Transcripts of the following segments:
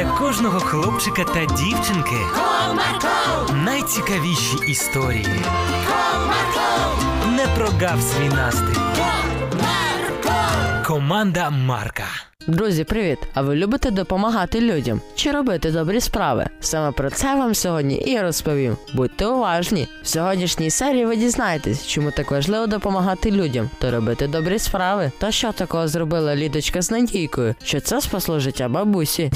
для кожного хлопчика та дівчинки Comarco, найцікавіші історії. Comarco, Не прогав свій настрій. Comarco. Команда Марка. Друзі, привіт! А ви любите допомагати людям чи робити добрі справи? Саме про це вам сьогодні і розповім. Будьте уважні! В сьогоднішній серії ви дізнаєтесь, чому так важливо допомагати людям та робити добрі справи. Та що такого зробила Лідочка з Надійкою, що це спасло життя бабусі.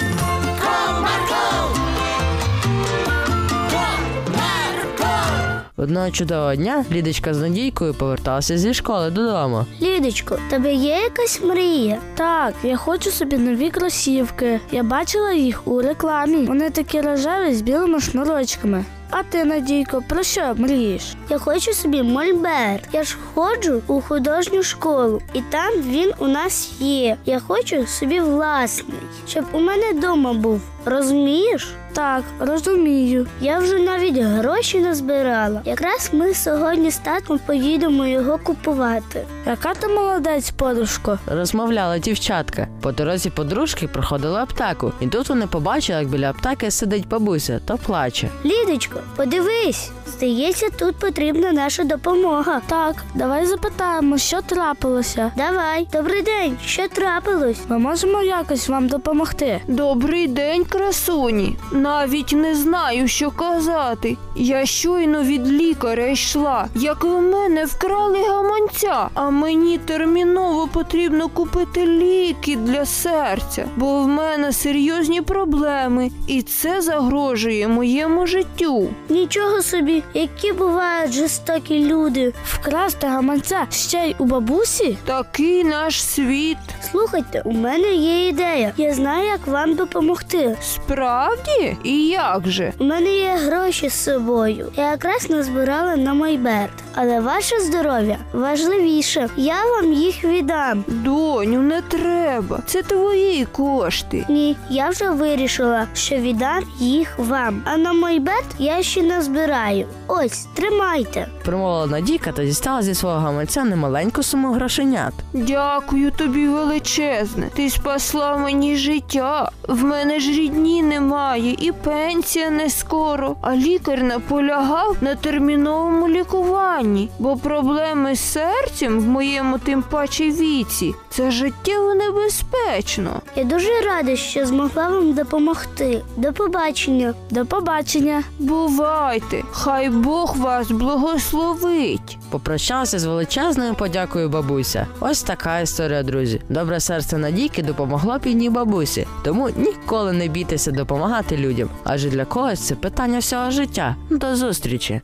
Одного чудового дня Лідочка з Надійкою поверталася зі школи додому. Лідочко, тебе є якась мрія? Так, я хочу собі нові кросівки. Я бачила їх у рекламі. Вони такі рожеві з білими шнурочками. А ти, Надійко, про що мрієш? Я хочу собі мольберт. Я ж ходжу у художню школу, і там він у нас є. Я хочу собі власний, щоб у мене вдома був. Розумієш? Так, розумію. Я вже навіть гроші назбирала. Якраз ми сьогодні з татом поїдемо його купувати. Яка ти молодець, подружко? Розмовляла дівчатка. По дорозі подружки проходили аптеку, і тут вони побачили, як біля аптеки сидить бабуся та плаче. Лідочко, подивись, здається, тут потрібна наша допомога. Так, давай запитаємо, що трапилося. Давай, добрий день, що трапилось? Ми можемо якось вам допомогти. Добрий день, красуні. Навіть не знаю, що казати. Я щойно від лікаря йшла, як в мене вкрали гаманця, а мені терміново потрібно купити ліки для серця, бо в мене серйозні проблеми, і це загрожує моєму життю. Нічого собі, які бувають жорстокі люди. Вкрасти гаманця ще й у бабусі? Такий наш світ. Слухайте, у мене є ідея. Я знаю, як вам допомогти. Справді? І як же? У мене є гроші з собою. Я якраз назбирала на майберт. Але ваше здоров'я важливіше. Я вам їх віддам. Доню, не треба. Це твої кошти. Ні, я вже вирішила, що віддам їх вам. А на майберт я ще назбираю. Ось, тримайте. Промовила Надійка та дістала зі свого гаманця немаленьку суму грошенят. Дякую тобі величезне. Ти спасла мені життя. В мене ж рідні немає, і пенсія не скоро. А лікар наполягав на терміновому лікуванні, бо проблеми з серцем в моєму тим паче віці це життєво небезпечно. Я дуже рада, що змогла вам допомогти. До побачення. До побачення. Бувайте, хай Бог вас благословить. Попрощалася з величезною подякою бабуся. Ось така історія, друзі. Добре серце Надійки допомогло бідній бабусі. Тому ніколи не бійтеся допомагати людям, адже для когось це питання всього життя. До зустрічі!